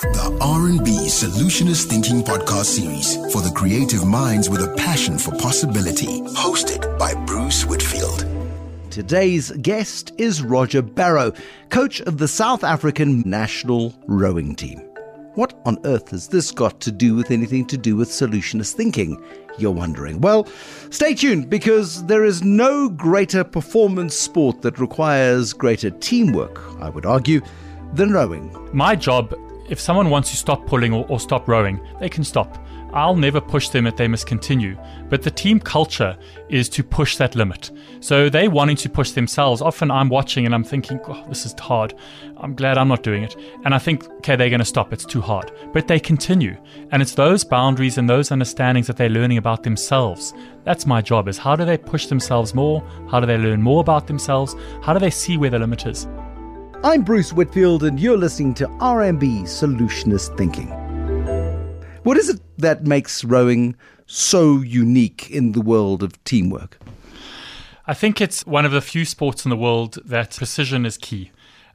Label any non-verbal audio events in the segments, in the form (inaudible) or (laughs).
The RMB Solutionist Thinking Podcast Series for the creative minds with a passion for possibility. Hosted by Bruce Whitfield. Today's guest is Roger Barrow, coach of the South African national rowing team. What on earth has this got to do with anything to do with solutionist thinking? You're wondering. Well, stay tuned because there is no greater performance sport that requires greater teamwork, I would argue, than rowing. My job, if someone wants to stop pulling or, or stop rowing, they can stop. I'll never push them if they must continue. But the team culture is to push that limit. So they wanting to push themselves. Often I'm watching and I'm thinking, oh, this is hard. I'm glad I'm not doing it. And I think, okay, they're going to stop. It's too hard. But they continue. And it's those boundaries and those understandings that they're learning about themselves. That's my job is how do they push themselves more? How do they learn more about themselves? How do they see where the limit is? I'm Bruce Whitfield and you're listening to RMB Solutionist Thinking. What is it that makes rowing so unique in the world of teamwork? I think it's one of the few sports in the world that precision is key.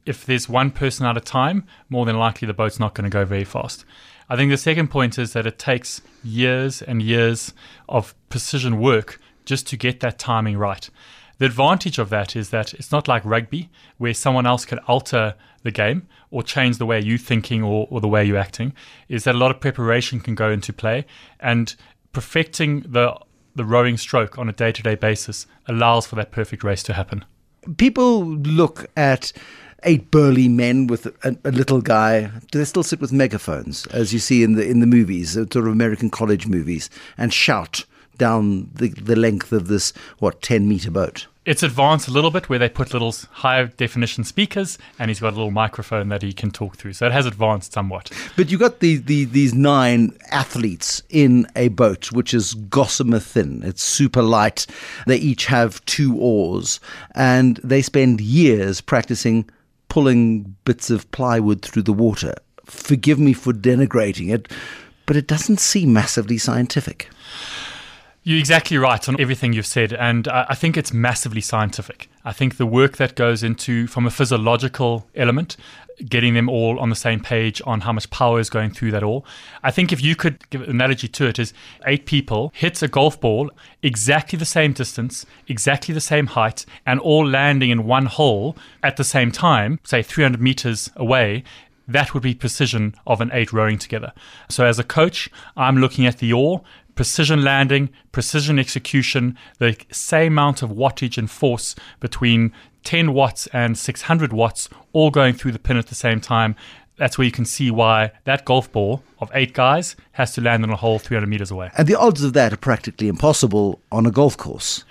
If there's one person at a time, more than likely the boat's not going to go very fast. I think the second point is that it takes years and years of precision work just to get that timing right. The advantage of that is that it's not like rugby where someone else can alter the game or change the way you're thinking or, or the way you're acting, is that a lot of preparation can go into play and perfecting the the rowing stroke on a day to day basis allows for that perfect race to happen. People look at eight burly men with a, a, little guy. Do they still sit with megaphones, as you see in the in the movies, sort of American college movies, and shout down the, the length of this what ten meter boat? It's advanced a little bit where they put little high definition speakers and he's got a little microphone that he can talk through. So it has advanced somewhat. But you've got the, the, these nine athletes in a boat, which is gossamer thin. It's super light. They each have two oars and they spend years practicing pulling bits of plywood through the water. Forgive me for denigrating it, but it doesn't seem massively scientific. You're exactly right on everything you've said, and I think it's massively scientific. I think the work that goes into, from a physiological element, getting them all on the same page on how much power is going through that all. I think if you could give an analogy to it, is eight people hits a golf ball exactly the same distance, exactly the same height, and all landing in one hole at the same time, say 300 meters away, that would be precision of an eight rowing together. So as a coach, I'm looking at the oar, precision landing, precision execution, the same amount of wattage and force between 10 watts and 600 watts, all going through the pin at the same time. That's where you can see why that golf ball of eight guys has to land on a hole 300 meters away. And the odds of that are practically impossible on a golf course.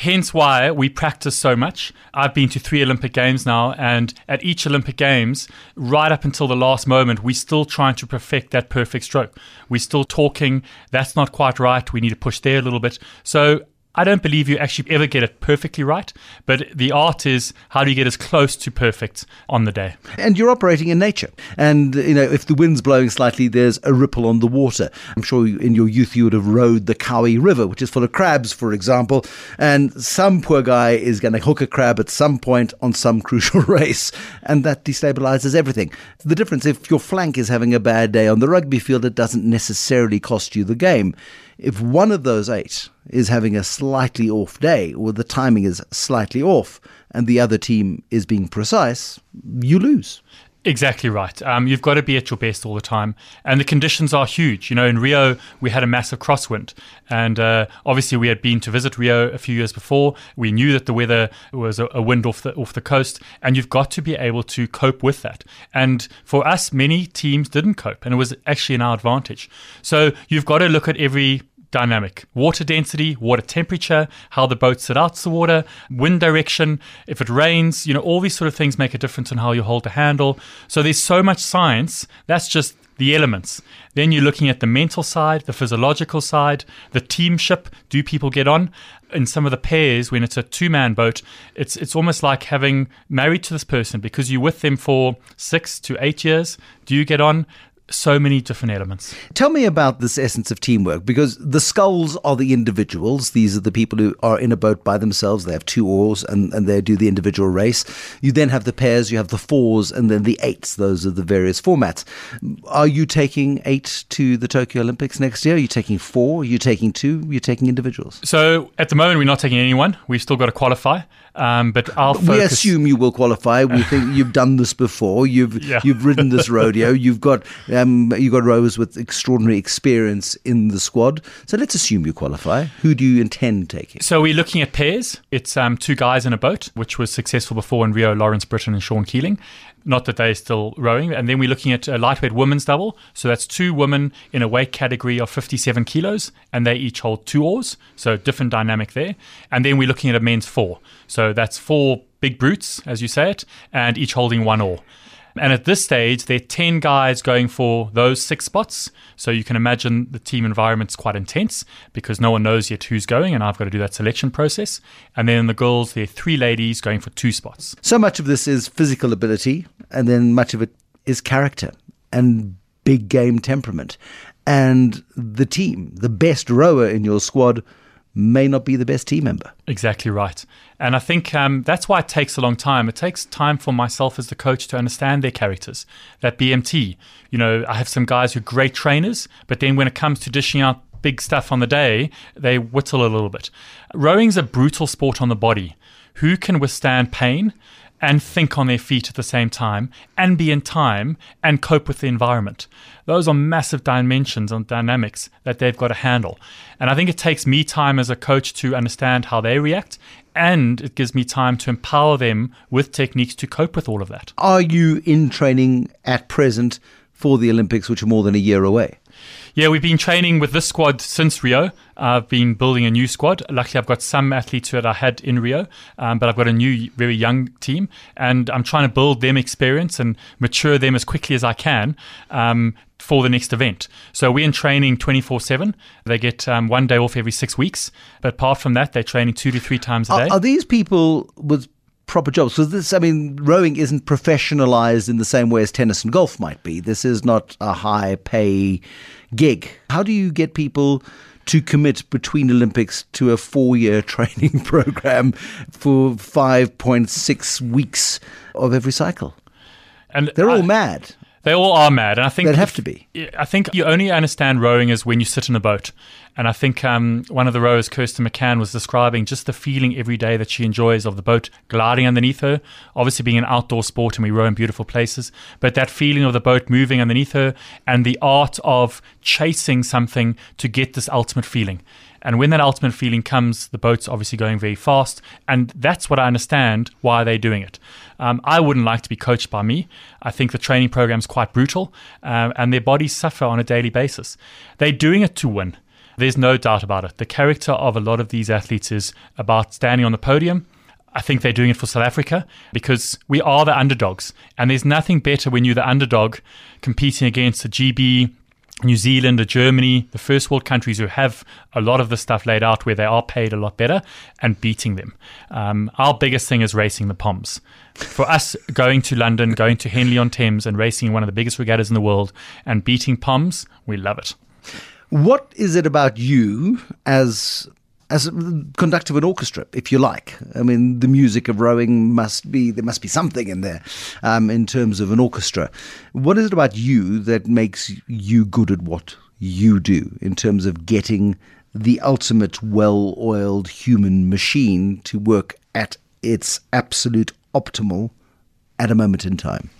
Hence why we practice so much. I've been to three Olympic Games now, and at each Olympic Games, right up until the last moment, we're still trying to perfect that perfect stroke. We're still talking, that's not quite right, we need to push there a little bit. So I don't believe you actually ever get it perfectly right, but the art is how do you get as close to perfect on the day. And you're operating in nature. And, you know, if the wind's blowing slightly, there's a ripple on the water. I'm sure in your youth you would have rowed the Kowie River, which is full of crabs, for example. And some poor guy is going to hook a crab at some point on some (laughs) crucial race, and that destabilizes everything. The difference, if your flank is having a bad day on the rugby field, it doesn't necessarily cost you the game if one of those eight is having a slightly off day or the timing is slightly off and the other team is being precise, you lose. Exactly right. Um, you've got to be at your best all the time, and the conditions are huge. You know, in Rio we had a massive crosswind, and uh, obviously we had been to visit Rio a few years before. We knew that the weather was a, wind off the off the coast, and you've got to be able to cope with that. And for us, many teams didn't cope, and it was actually in our advantage. So you've got to look at every dynamic water density, water temperature, how the boat sits out the water, wind direction, if it rains, you know, all these sort of things make a difference in how you hold the handle. So there's so much science. That's just the elements. Then you're looking at the mental side, the physiological side, the teamship. Do people get on? In some of the pairs, when it's a two-man boat, it's it's almost like having married to this person because you're with them for six to eight years. Do you get on? So many different elements. Tell me about this essence of teamwork because the sculls are the individuals. These are the people who are in a boat by themselves. They have two oars and, and they do the individual race. You then have the pairs, you have the fours, and then the eights. Those are the various formats. Are you taking eight to the Tokyo Olympics next year? Are you taking four? Are you taking two? Are you taking individuals? So at the moment, we're not taking anyone. We've still got to qualify. Um, but our focus. We assume you will qualify. We think you've done this before. You've (laughs) yeah. you've ridden this (laughs) rodeo. You've got um, you've got rowers with extraordinary experience in the squad. So let's assume you qualify. Who do you intend taking? So we're looking at pairs. It's um, two guys in a boat, which was successful before in Rio. Lawrence Brittain and Shaun Keeling. Not that they're still rowing. And then we're looking at a lightweight women's double. So that's two women in a weight category of 57 kilos, and they each hold two oars. So different dynamic there. And then we're looking at a men's four. So that's four big brutes, as you say it, and each holding one oar. And at this stage, there are 10 guys going for those six spots. So you can imagine the team environment's quite intense because no one knows yet who's going, and I've got to do that selection process. And then the girls, there are three ladies going for two spots. So much of this is physical ability, and then much of it is character and big game temperament. And the team, the best rower in your squad, may not be the best team member. Exactly right. And I think um, that's why it takes a long time. It takes time for myself as the coach to understand their characters. That BMT, you know, I have some guys who are great trainers, but then when it comes to dishing out big stuff on the day, they whittle a little bit. Rowing's a brutal sport on the body. Who can withstand pain? And think on their feet at the same time and be in time and cope with the environment. Those are massive dimensions and dynamics that they've got to handle. And I think it takes me time as a coach to understand how they react and it gives me time to empower them with techniques to cope with all of that. Are you in training at present for the Olympics, which are more than a year away? Yeah, we've been training with this squad since Rio. I've been building a new squad. Luckily, I've got some athletes that I had in Rio, um, but I've got a new, very young team, and I'm trying to build them experience and mature them as quickly as I can um, for the next event. So we're in training 24 7. They get um, one day off every six weeks. But apart from that, they're training two to three times a day. Are, are these people with proper jobs. Because this, I mean, rowing isn't professionalized in the same way as tennis and golf might be. This is not a high pay gig. How do you get people to commit between Olympics to a four year (laughs) training program for 5.6 weeks of every cycle? And they're all mad. They all are mad, and I think they have to be. I think you only understand rowing is when you sit in a boat, and I think um, one of the rowers, Kirsten McCann, was describing just the feeling every day that she enjoys of the boat gliding underneath her. Obviously, being an outdoor sport, and we row in beautiful places, but that feeling of the boat moving underneath her, and the art of chasing something to get this ultimate feeling. And when that ultimate feeling comes, the boat's obviously going very fast. And that's what I understand why they're doing it. Um, I wouldn't like to be coached by me. I think the training program's quite brutal, uh, and their bodies suffer on a daily basis. They're doing it to win. There's no doubt about it. The character of a lot of these athletes is about standing on the podium. I think they're doing it for South Africa because we are the underdogs. And there's nothing better when you're the underdog competing against a GB, New Zealand or Germany, the first world countries who have a lot of the stuff laid out where they are paid a lot better and beating them. Um, our biggest thing is racing the Poms. For us, going to London, going to Henley on Thames and racing one of the biggest regattas in the world and beating Poms, we love it. What is it about you as as conductor of an orchestra, if you like. I mean, the music of rowing must be there must be something in there um, in terms of an orchestra. What is it about you that makes you good at what you do in terms of getting the ultimate well-oiled human machine to work at its absolute optimal at a moment in time?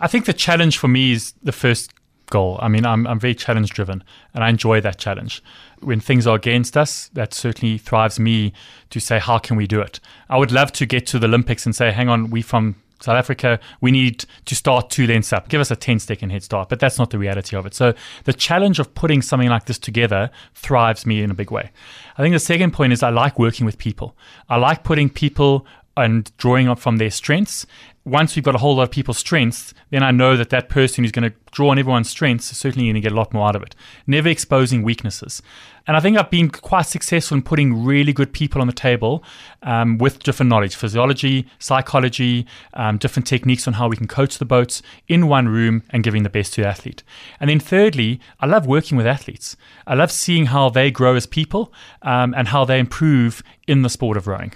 I think the challenge for me is the first goal. I mean, I'm, I'm very challenge driven and I enjoy that challenge. When things are against us, that certainly thrives me to say, how can we do it? I would love to get to the Olympics and say, hang on, we from South Africa, we need to start two lengths up. Give us a 10 second head start. But that's not the reality of it. So the challenge of putting something like this together thrives me in a big way. I think the second point is I like working with people. I like putting people and drawing up from their strengths. Once we've got a whole lot of people's strengths, then I know that that person who's going to draw on everyone's strengths, is certainly going to get a lot more out of it. Never exposing weaknesses. And I think I've been quite successful in putting really good people on the table um, with different knowledge physiology, psychology, um, different techniques on how we can coach the boats in one room and giving the best to the athlete. And then, thirdly, I love working with athletes. I love seeing how they grow as people um, and how they improve in the sport of rowing.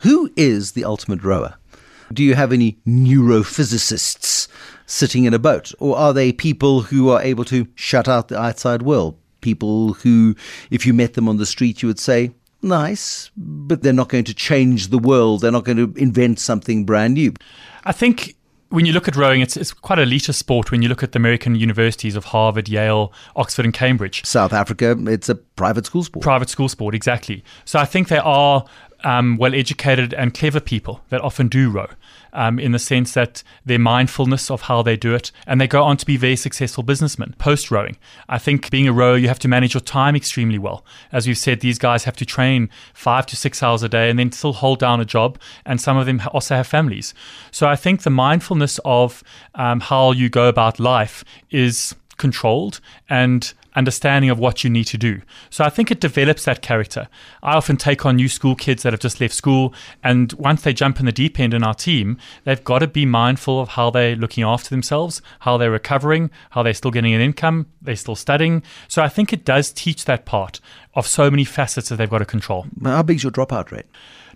Who is the ultimate rower? Do you have any neurophysicists sitting in a boat? Or are they people who are able to shut out the outside world? People who, if you met them on the street, you would say, nice, but they're not going to change the world. They're not going to invent something brand new. I think when you look at rowing, it's, it's quite a elitist sport when you look at the American universities of Harvard, Yale, Oxford, and Cambridge. South Africa, it's a private school sport. Private school sport, exactly. So I think there are um, well educated and clever people that often do row um, in the sense that their mindfulness of how they do it, and they go on to be very successful businessmen post rowing. I think being a rower, you have to manage your time extremely well. As we've said, these guys have to train five to six hours a day and then still hold down a job, and some of them also have families. So I think the mindfulness of um, how you go about life is controlled and understanding of what you need to do. So I think it develops that character. I often take on new school kids that have just left school, and once they jump in the deep end in our team, they've got to be mindful of how they're looking after themselves, how they're recovering, how they're still getting an income, they're still studying. So I think it does teach that part of so many facets that they've got to control. How big's your dropout rate?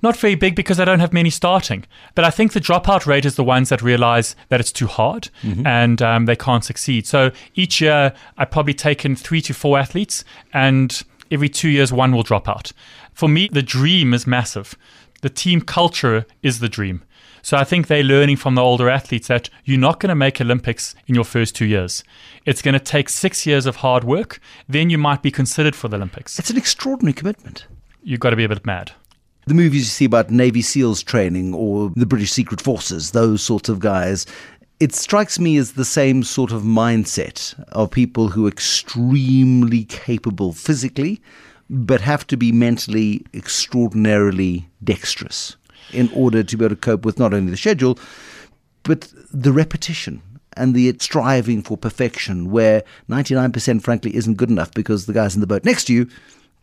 Not very big because I don't have many starting. But I think the dropout rate is the ones that realize that it's too hard mm-hmm. and um, they can't succeed. So each year, I've probably taken three to four athletes, and every two years, one will drop out. For me, the dream is massive. The team culture is the dream. So I think they're learning from the older athletes that you're not going to make Olympics in your first two years. It's going to take six years of hard work. Then you might be considered for the Olympics. It's an extraordinary commitment. You've got to be a bit mad the movies you see about Navy SEALs training or the British Secret Forces, those sorts of guys, it strikes me as the same sort of mindset of people who are extremely capable physically, but have to be mentally extraordinarily dexterous in order to be able to cope with not only the schedule, but the repetition and the striving for perfection, where 99% frankly isn't good enough because the guys in the boat next to you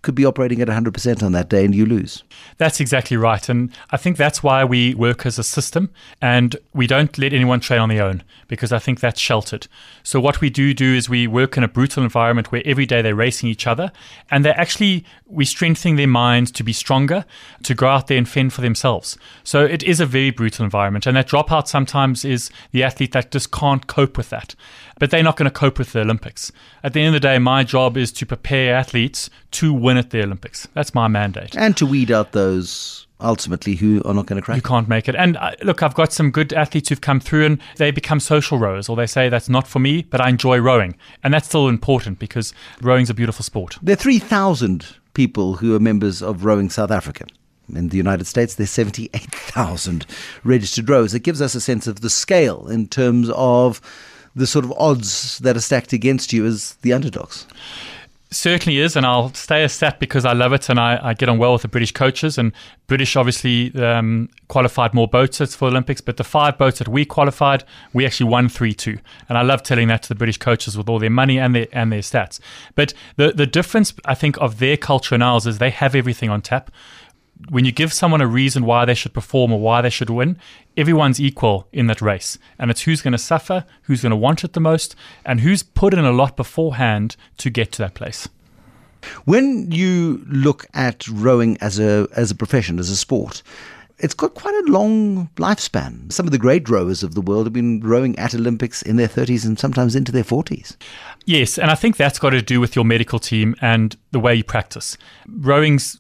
could be operating at 100% on that day and you lose. That's exactly right. And I think that's why we work as a system and we don't let anyone train on their own because I think that's sheltered. So, what we do do is we work in a brutal environment where every day they're racing each other and they're actually, we strengthening their minds to be stronger, to go out there and fend for themselves. So, it is a very brutal environment. And that dropout sometimes is the athlete that just can't cope with that. But they're not going to cope with the Olympics. At the end of the day, my job is to prepare athletes to win at the Olympics. That's my mandate. And to weed out those ultimately who are not going to crack. You can't make it. And uh, look, I've got some good athletes who've come through and they become social rowers, or they say that's not for me, but I enjoy rowing, and that's still important because rowing's a beautiful sport. There are three thousand people who are members of Rowing South Africa. In the United States, there's 78,000 registered rowers. It gives us a sense of the scale in terms of the sort of odds that are stacked against you as the underdogs certainly is, and I'll stay a stat because I love it and I, I, get on well with the British coaches. And British obviously um, qualified more boats for the Olympics, but the five boats that we qualified, we actually won three two. And I love telling that to the British coaches with all their money and their and their stats. But the the difference I think of their culture and ours is they have everything on tap when you give someone a reason why they should perform or why they should win, everyone's equal in that race. And it's who's going to suffer, who's going to want it the most, and who's put in a lot beforehand to get to that place. When you look at rowing as a as a profession, as a sport, it's got quite a long lifespan. Some of the great rowers of the world have been rowing at Olympics in their 30s and sometimes into their 40s. Yes, and I think that's got to do with your medical team and the way you practice. Rowing's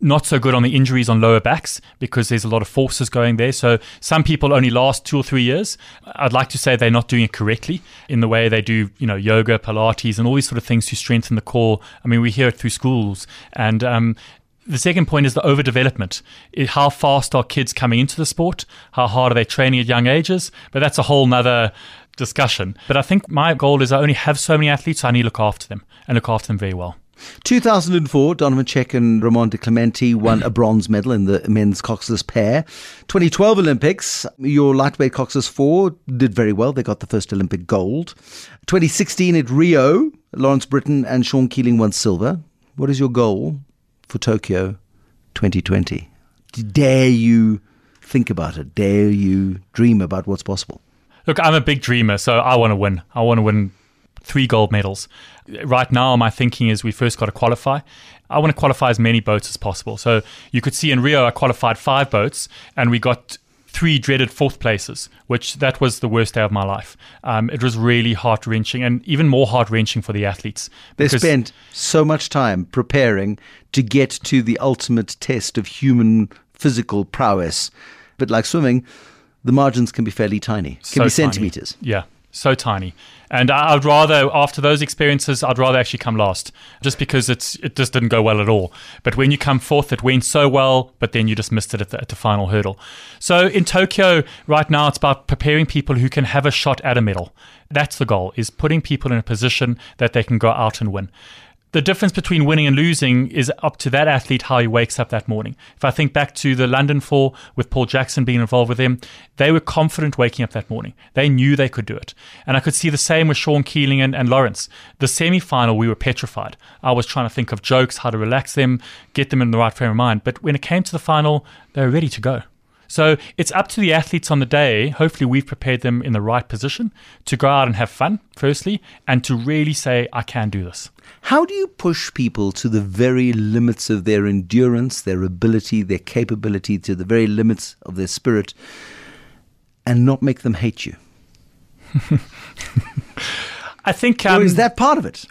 not so good on the injuries on lower backs because there's a lot of forces going there. So some people only last two or three years. I'd like to say they're not doing it correctly in the way they do, you know, yoga, Pilates, and all these sort of things to strengthen the core. I mean, we hear it through schools, and um, the second point is the overdevelopment. How fast are kids coming into the sport? How hard are they training at young ages? But that's a whole nother discussion. But I think my goal is I only have so many athletes, so I need to look after them and look after them very well. 2004, Donovan Cech and Ramon di Clemente won a bronze medal in the men's coxless pair. 2012 Olympics, your lightweight coxless four did very well. They got the first Olympic gold. 2016 at Rio, Lawrence Brittain and Shaun Keeling won silver. What is your goal for Tokyo 2020? Dare you think about it? Dare you dream about what's possible? Look, I'm a big dreamer, so I want to win. I want to win three gold medals. Right now, my thinking is we first got to qualify. I want to qualify as many boats as possible. So you could see in Rio, I qualified five boats, and we got three dreaded fourth places, which that was the worst day of my life. Um, it was really heart wrenching, and even more heart wrenching for the athletes. They spent so much time preparing to get to the ultimate test of human physical prowess, but like swimming, the margins can be fairly tiny. Can so be centimeters. Tiny. Yeah, so tiny. And I'd rather, after those experiences, I'd rather actually come last, just because it's it just didn't go well at all. But when you come fourth, it went so well, but then you just missed it at the, at the final hurdle. So in Tokyo right now, it's about preparing people who can have a shot at a medal. That's the goal: is putting people in a position that they can go out and win the difference between winning and losing is up to that athlete how he wakes up that morning. If I think back to the London Four with Paul Jackson being involved with him, they were confident waking up that morning. They knew they could do it. And I could see the same with Shaun Keeling and, and Lawrence. The semi final, we were petrified. I was trying to think of jokes, how to relax them, get them in the right frame of mind. But when it came to the final, they were ready to go. So it's up to the athletes on the day. Hopefully, we've prepared them in the right position to go out and have fun, firstly, and to really say, I can do this. How do you push people to the very limits of their endurance, their ability, their capability, to the very limits of their spirit, and not make them hate you? (laughs) I think. Um, or is um, that part of it?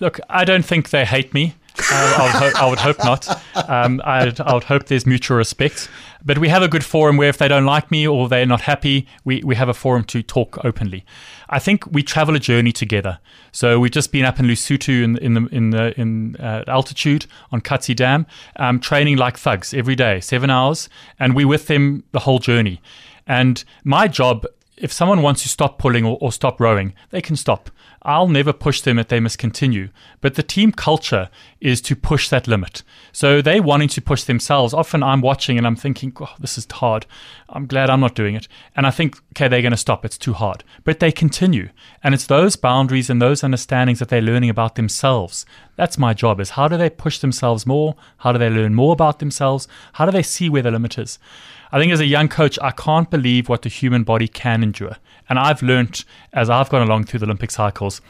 Look, I don't think they hate me. Uh, I, would ho- I, would hope not. Um, I, I, would hope there's mutual respect. But we have a good forum where if they don't like me or they're not happy, we, we have a forum to talk openly. I think we travel a journey together. So we've just been up in Lesotho in, in the in the in uh, altitude on Katse Dam, um, training like thugs every day, seven hours, and we're with them the whole journey. And my job if someone wants to stop pulling or, or, stop rowing, they can stop. I'll never push them that they must continue. But the team culture is to push that limit. So they wanting to push themselves. Often I'm watching and I'm thinking, oh, this is hard. I'm glad I'm not doing it. And I think, okay, they're going to stop. It's too hard. But they continue. And it's those boundaries and those understandings that they're learning about themselves. That's my job is how do they push themselves more? How do they learn more about themselves? How do they see where the limit is? I think as a young coach, I can't believe what the human body can endure. And I've learned as I've gone along through the Olympic cycles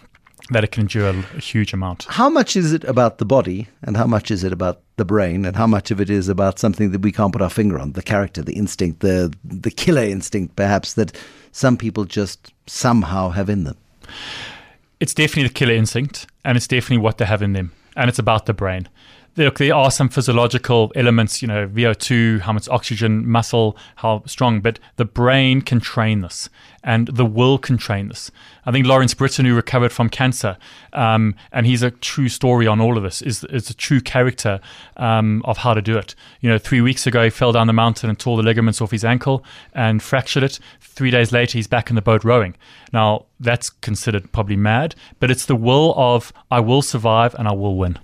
that it can endure a huge amount. How much is it about the body and how much is it about the brain and how much of it is about something that we can't put our finger on, the character, the instinct, the the killer instinct perhaps that some people just somehow have in them? It's definitely the killer instinct and it's definitely what they have in them and it's about the brain look, there are some physiological elements, you know, VO2, how much oxygen, muscle, how strong, but the brain can train this and the will can train this. I think Lawrence Brittain, who recovered from cancer, um, and he's a true story on all of this, is, is a true character um, of how to do it. You know, three weeks ago, he fell down the mountain and tore the ligaments off his ankle and fractured it. Three days later, he's back in the boat rowing. Now, that's considered probably mad, but it's the will of, I will survive and I will win.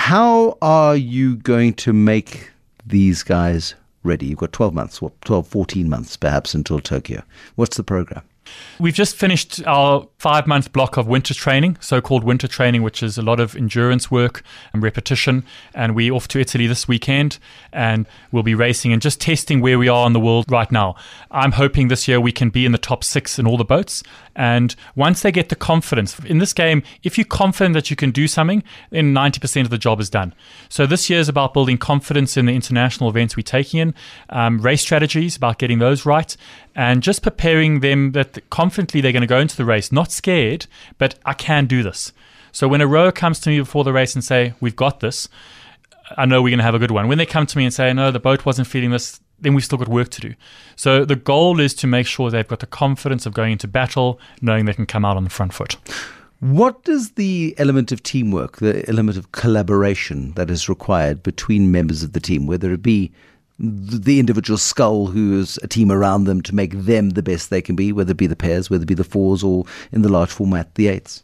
How are you going to make these guys ready? You've got 12 months, what, 12, 14 months perhaps until Tokyo. What's the program? We've just finished our five month block of winter training, so called winter training, which is a lot of endurance work and repetition. And we're off to Italy this weekend and we'll be racing and just testing where we are in the world right now. I'm hoping this year we can be in the top six in all the boats. And once they get the confidence in this game, if you're confident that you can do something, then 90% of the job is done. So this year is about building confidence in the international events we're taking in, um, race strategies, about getting those right, and just preparing them that confidently they're going to go into the race, not scared, but I can do this. So when a rower comes to me before the race and say, "We've got this," I know we're going to have a good one. When they come to me and say, "No, the boat wasn't feeling this," then we've still got work to do. So the goal is to make sure they've got the confidence of going into battle, knowing they can come out on the front foot. What does the element of teamwork, the element of collaboration that is required between members of the team, whether it be the individual scull who is a team around them to make them the best they can be, whether it be the pairs, whether it be the fours, or in the large format, the eights?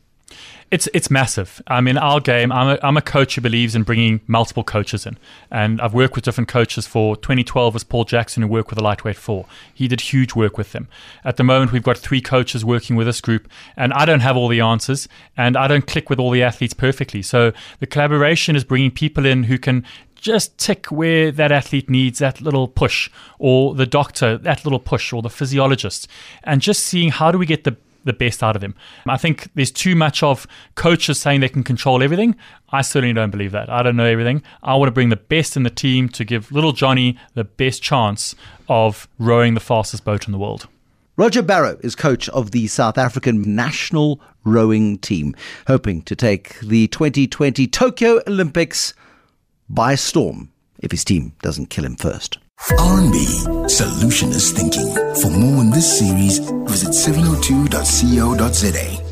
It's it's massive. I mean, our game. I'm a, I'm a coach who believes in bringing multiple coaches in, and I've worked with different coaches. For 2012 was Paul Jackson who worked with the lightweight four. He did huge work with them. At the moment, we've got three coaches working with this group, and I don't have all the answers, and I don't click with all the athletes perfectly. So the collaboration is bringing people in who can just tick where that athlete needs that little push, or the doctor that little push, or the physiologist, and just seeing how do we get the the best out of them. I think there's too much of coaches saying they can control everything. I certainly don't believe that. I don't know everything. I want to bring the best in the team to give little Johnny the best chance of rowing the fastest boat in the world. Roger Barrow is coach of the South African national rowing team, hoping to take the 2020 Tokyo Olympics by storm if his team doesn't kill him first. RMB Solutionist Thinking. For more on this series, visit 702.co.za.